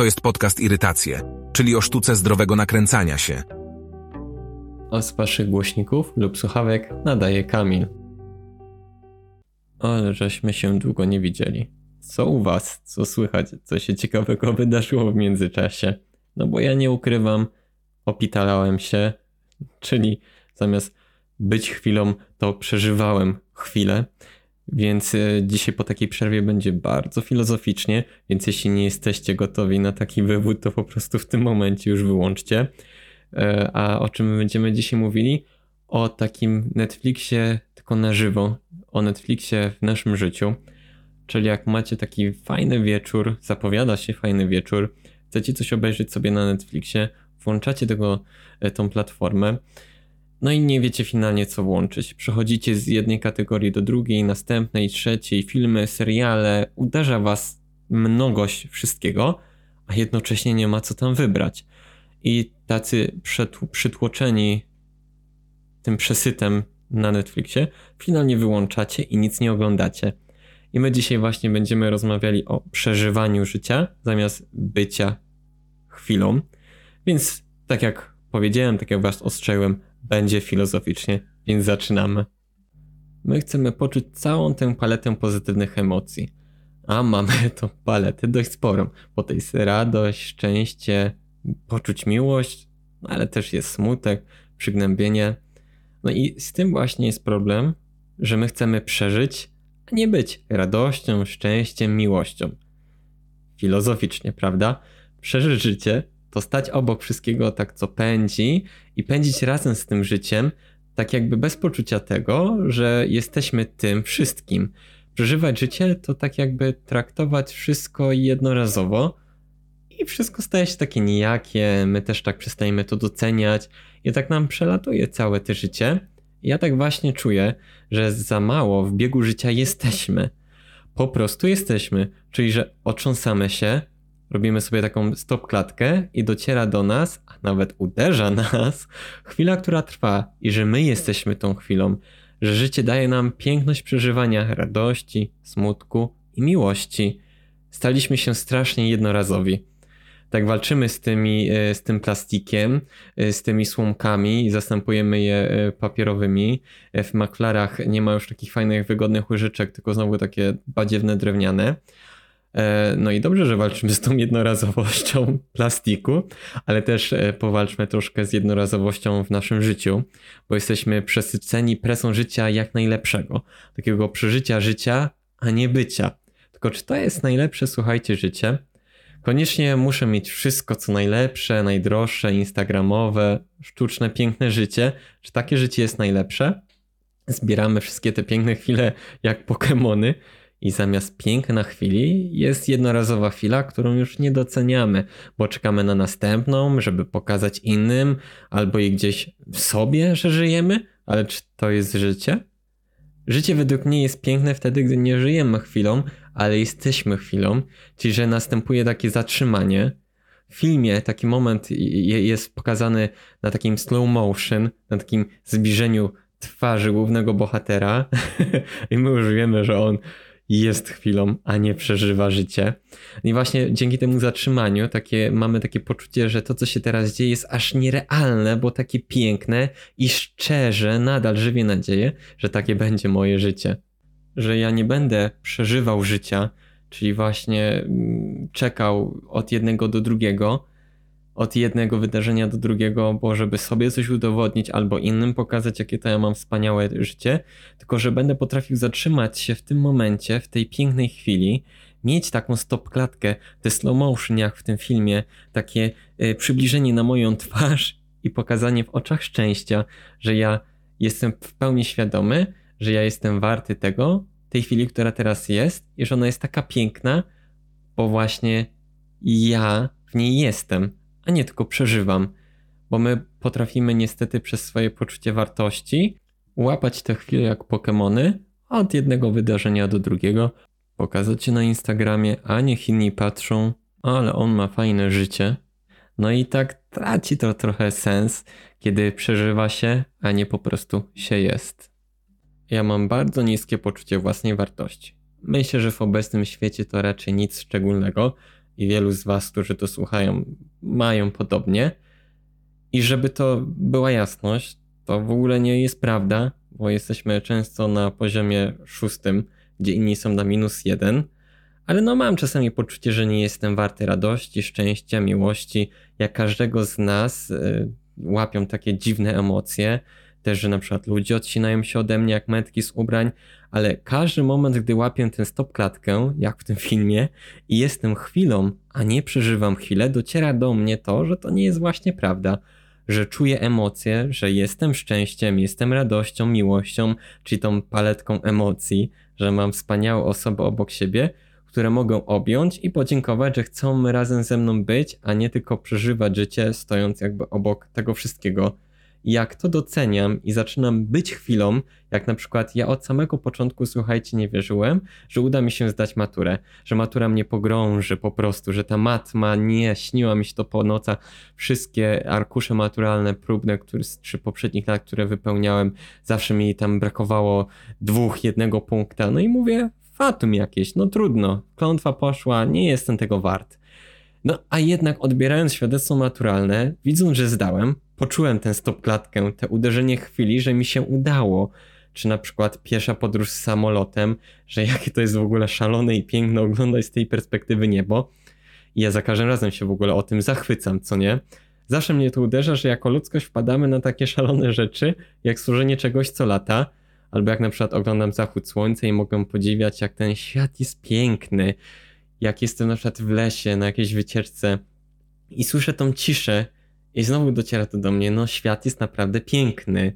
To jest podcast Irytacje, czyli o sztuce zdrowego nakręcania się. A z waszych głośników lub słuchawek nadaje Kamil. Ale żeśmy się długo nie widzieli. Co u was? Co słychać? Co się ciekawego wydarzyło w międzyczasie? No bo ja nie ukrywam, opitalałem się, czyli zamiast być chwilą, to przeżywałem chwilę. Więc e, dzisiaj po takiej przerwie będzie bardzo filozoficznie, więc jeśli nie jesteście gotowi na taki wywód, to po prostu w tym momencie już wyłączcie. E, a o czym będziemy dzisiaj mówili? O takim Netflixie tylko na żywo, o Netflixie w naszym życiu. Czyli jak macie taki fajny wieczór, zapowiada się fajny wieczór, chcecie coś obejrzeć sobie na Netflixie, włączacie tego, e, tą platformę, no i nie wiecie finalnie co włączyć. Przechodzicie z jednej kategorii do drugiej, następnej, trzeciej, filmy, seriale, uderza was mnogość wszystkiego, a jednocześnie nie ma co tam wybrać. I tacy przytłoczeni tym przesytem na Netflixie, finalnie wyłączacie i nic nie oglądacie. I my dzisiaj właśnie będziemy rozmawiali o przeżywaniu życia zamiast bycia chwilą. Więc tak jak powiedziałem, tak jak was ostrzegłem, będzie filozoficznie, więc zaczynamy. My chcemy poczuć całą tę paletę pozytywnych emocji, a mamy tą paletę dość sporą, bo to jest radość, szczęście, poczuć miłość, ale też jest smutek, przygnębienie. No i z tym właśnie jest problem, że my chcemy przeżyć, a nie być radością, szczęściem, miłością. Filozoficznie, prawda? Przeżyć życie to stać obok wszystkiego tak, co pędzi i pędzić razem z tym życiem, tak jakby bez poczucia tego, że jesteśmy tym wszystkim. Przeżywać życie to tak jakby traktować wszystko jednorazowo i wszystko staje się takie nijakie, my też tak przestajemy to doceniać i tak nam przelatuje całe to życie. Ja tak właśnie czuję, że za mało w biegu życia jesteśmy. Po prostu jesteśmy, czyli że otrząsamy się, robimy sobie taką stop klatkę i dociera do nas, a nawet uderza nas, chwila, która trwa i że my jesteśmy tą chwilą, że życie daje nam piękność przeżywania radości, smutku i miłości. Staliśmy się strasznie jednorazowi. Tak walczymy z, tymi, e, z tym plastikiem, e, z tymi słomkami i zastępujemy je e, papierowymi. W maklarach nie ma już takich fajnych, wygodnych łyżeczek, tylko znowu takie badziewne, drewniane. E, no i dobrze, że walczymy z tą jednorazowością plastiku, ale też e, powalczmy troszkę z jednorazowością w naszym życiu, bo jesteśmy przesyceni presją życia jak najlepszego. Takiego przeżycia życia, a nie bycia. Tylko czy to jest najlepsze, słuchajcie, życie? Koniecznie muszę mieć wszystko, co najlepsze, najdroższe, instagramowe, sztuczne, piękne życie. Czy takie życie jest najlepsze? Zbieramy wszystkie te piękne chwile jak Pokémony i zamiast piękna chwili jest jednorazowa chwila, którą już nie doceniamy, bo czekamy na następną, żeby pokazać innym, albo i gdzieś sobie, że żyjemy, ale czy to jest życie? Życie według mnie jest piękne wtedy, gdy nie żyjemy chwilą, ale jesteśmy chwilą, czyli że następuje takie zatrzymanie. W filmie taki moment jest pokazany na takim slow motion, na takim zbliżeniu twarzy głównego bohatera i my już wiemy, że on jest chwilą, a nie przeżywa życie. I właśnie dzięki temu zatrzymaniu takie, mamy takie poczucie, że to, co się teraz dzieje, jest aż nierealne, bo takie piękne i szczerze nadal żywię nadzieję, że takie będzie moje życie. Że ja nie będę przeżywał życia, czyli właśnie mm, czekał od jednego do drugiego, od jednego wydarzenia do drugiego, bo żeby sobie coś udowodnić albo innym pokazać, jakie to ja mam wspaniałe życie, tylko że będę potrafił zatrzymać się w tym momencie, w tej pięknej chwili, mieć taką stop klatkę, te slow motion jak w tym filmie, takie y, przybliżenie na moją twarz i pokazanie w oczach szczęścia, że ja jestem w pełni świadomy, że ja jestem warty tego, tej chwili, która teraz jest i że ona jest taka piękna, bo właśnie ja w niej jestem a nie tylko przeżywam, bo my potrafimy niestety przez swoje poczucie wartości łapać te chwile jak Pokémony, od jednego wydarzenia do drugiego, pokazać się na Instagramie, a niech inni patrzą, ale on ma fajne życie. No i tak traci to trochę sens, kiedy przeżywa się, a nie po prostu się jest. Ja mam bardzo niskie poczucie własnej wartości. Myślę, że w obecnym świecie to raczej nic szczególnego, i wielu z Was, którzy to słuchają, mają podobnie. I żeby to była jasność, to w ogóle nie jest prawda, bo jesteśmy często na poziomie szóstym, gdzie inni są na minus jeden. Ale no mam czasami poczucie, że nie jestem warty radości, szczęścia, miłości. Jak każdego z nas y, łapią takie dziwne emocje. Też, że na przykład ludzie odcinają się ode mnie jak metki z ubrań, ale każdy moment, gdy łapię tę stop klatkę, jak w tym filmie, i jestem chwilą, a nie przeżywam chwilę, dociera do mnie to, że to nie jest właśnie prawda że czuję emocje, że jestem szczęściem, jestem radością, miłością, czyli tą paletką emocji, że mam wspaniałe osoby obok siebie, które mogą objąć i podziękować, że chcą razem ze mną być, a nie tylko przeżywać życie stojąc jakby obok tego wszystkiego jak to doceniam i zaczynam być chwilą, jak na przykład ja od samego początku, słuchajcie, nie wierzyłem, że uda mi się zdać maturę, że matura mnie pogrąży po prostu, że ta matma nie, śniła mi się to po nocach, wszystkie arkusze maturalne próbne, które, czy poprzednich lat, które wypełniałem, zawsze mi tam brakowało dwóch, jednego punkta, no i mówię, fatum jakieś, no trudno, klątwa poszła, nie jestem tego wart. No a jednak odbierając świadectwo maturalne, widząc, że zdałem, poczułem tę stopklatkę, te uderzenie chwili, że mi się udało. Czy na przykład pierwsza podróż z samolotem, że jakie to jest w ogóle szalone i piękne oglądać z tej perspektywy niebo. I ja za każdym razem się w ogóle o tym zachwycam, co nie? Zawsze mnie to uderza, że jako ludzkość wpadamy na takie szalone rzeczy, jak służenie czegoś co lata, albo jak na przykład oglądam zachód słońca i mogę podziwiać, jak ten świat jest piękny, jak jestem na przykład w lesie, na jakiejś wycieczce i słyszę tą ciszę i znowu dociera to do mnie, no świat jest naprawdę piękny,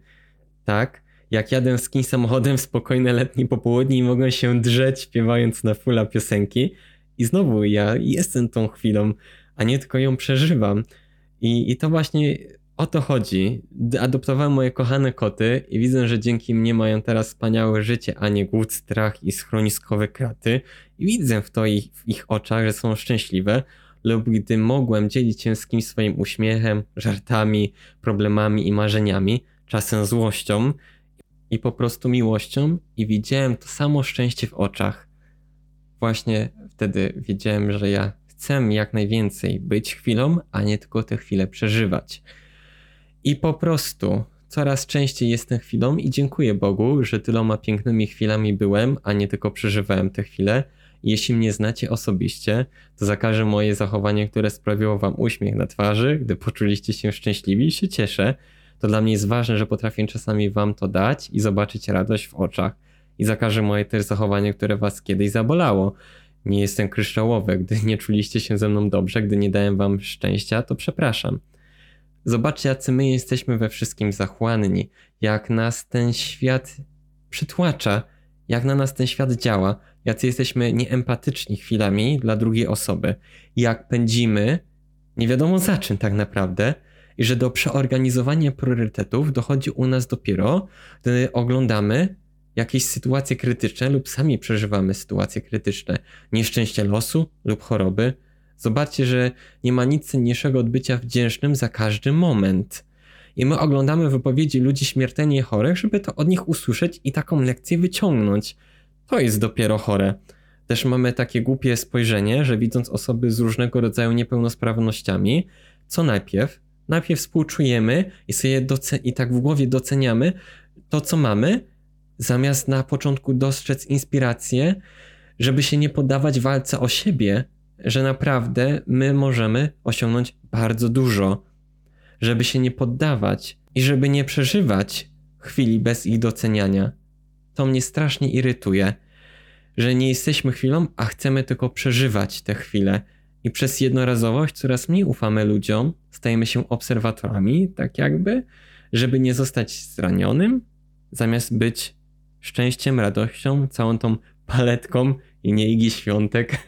tak? Jak jadę z kimś samochodem w spokojne letnie popołudnie i mogę się drzeć śpiewając na fulla piosenki i znowu ja jestem tą chwilą, a nie tylko ją przeżywam. I, i to właśnie o to chodzi. Adoptowałem moje kochane koty i widzę, że dzięki mnie mają teraz wspaniałe życie, a nie głód, strach i schroniskowe kraty. I widzę w to ich, w ich oczach, że są szczęśliwe. Lub gdy mogłem dzielić się z kimś swoim uśmiechem, żartami, problemami i marzeniami, czasem złością i po prostu miłością, i widziałem to samo szczęście w oczach. Właśnie wtedy wiedziałem, że ja chcę jak najwięcej być chwilą, a nie tylko tę chwilę przeżywać. I po prostu coraz częściej jestem chwilą i dziękuję Bogu, że tyloma pięknymi chwilami byłem, a nie tylko przeżywałem te chwile. Jeśli mnie znacie osobiście, to za każde moje zachowanie, które sprawiło wam uśmiech na twarzy, gdy poczuliście się szczęśliwi, się cieszę. To dla mnie jest ważne, że potrafię czasami wam to dać i zobaczyć radość w oczach. I za każde moje też zachowanie, które was kiedyś zabolało. Nie jestem kryształowy, gdy nie czuliście się ze mną dobrze, gdy nie dałem wam szczęścia, to przepraszam. Zobaczcie, jacy my jesteśmy we wszystkim zachłanni, jak nas ten świat przytłacza, jak na nas ten świat działa, jacy jesteśmy nieempatyczni chwilami dla drugiej osoby, jak pędzimy, nie wiadomo za czym tak naprawdę, i że do przeorganizowania priorytetów dochodzi u nas dopiero, gdy oglądamy jakieś sytuacje krytyczne lub sami przeżywamy sytuacje krytyczne, nieszczęście losu lub choroby, Zobaczcie, że nie ma nic cenniejszego od bycia wdzięcznym za każdy moment. I my oglądamy wypowiedzi ludzi śmiertelnie chorych, żeby to od nich usłyszeć i taką lekcję wyciągnąć. To jest dopiero chore. Też mamy takie głupie spojrzenie, że widząc osoby z różnego rodzaju niepełnosprawnościami, co najpierw? Najpierw współczujemy i sobie i tak w głowie doceniamy to, co mamy, zamiast na początku dostrzec inspirację, żeby się nie poddawać walce o siebie, że naprawdę my możemy osiągnąć bardzo dużo, żeby się nie poddawać i żeby nie przeżywać chwili bez ich doceniania. To mnie strasznie irytuje, że nie jesteśmy chwilą, a chcemy tylko przeżywać te chwile. I przez jednorazowość coraz mniej ufamy ludziom, stajemy się obserwatorami, tak jakby, żeby nie zostać zranionym, zamiast być szczęściem, radością, całą tą paletką i nie Igi Świątek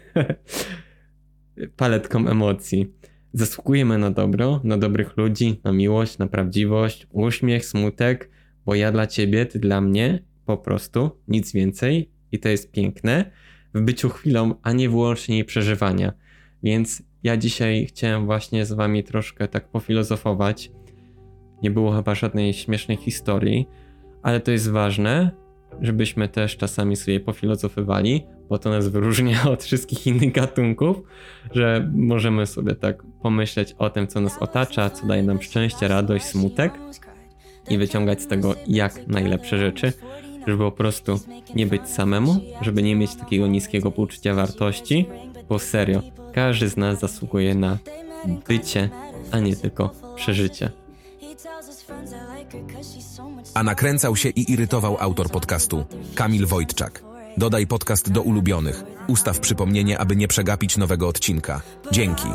paletką emocji. Zasługujemy na dobro, na dobrych ludzi, na miłość, na prawdziwość, uśmiech, smutek, bo ja dla ciebie, ty dla mnie, po prostu, nic więcej i to jest piękne w byciu chwilą, a nie wyłącznie jej przeżywania. Więc ja dzisiaj chciałem właśnie z wami troszkę tak pofilozofować. Nie było chyba żadnej śmiesznej historii, ale to jest ważne, żebyśmy też czasami sobie pofilozofowali, bo to nas wyróżnia od wszystkich innych gatunków, że możemy sobie tak pomyśleć o tym, co nas otacza, co daje nam szczęście, radość, smutek i wyciągać z tego jak najlepsze rzeczy, żeby po prostu nie być samemu, żeby nie mieć takiego niskiego poczucia wartości, bo serio, każdy z nas zasługuje na bycie, a nie tylko przeżycie. A nakręcał się i irytował autor podcastu, Kamil Wojtczak. Dodaj podcast do ulubionych. Ustaw przypomnienie, aby nie przegapić nowego odcinka. Dzięki.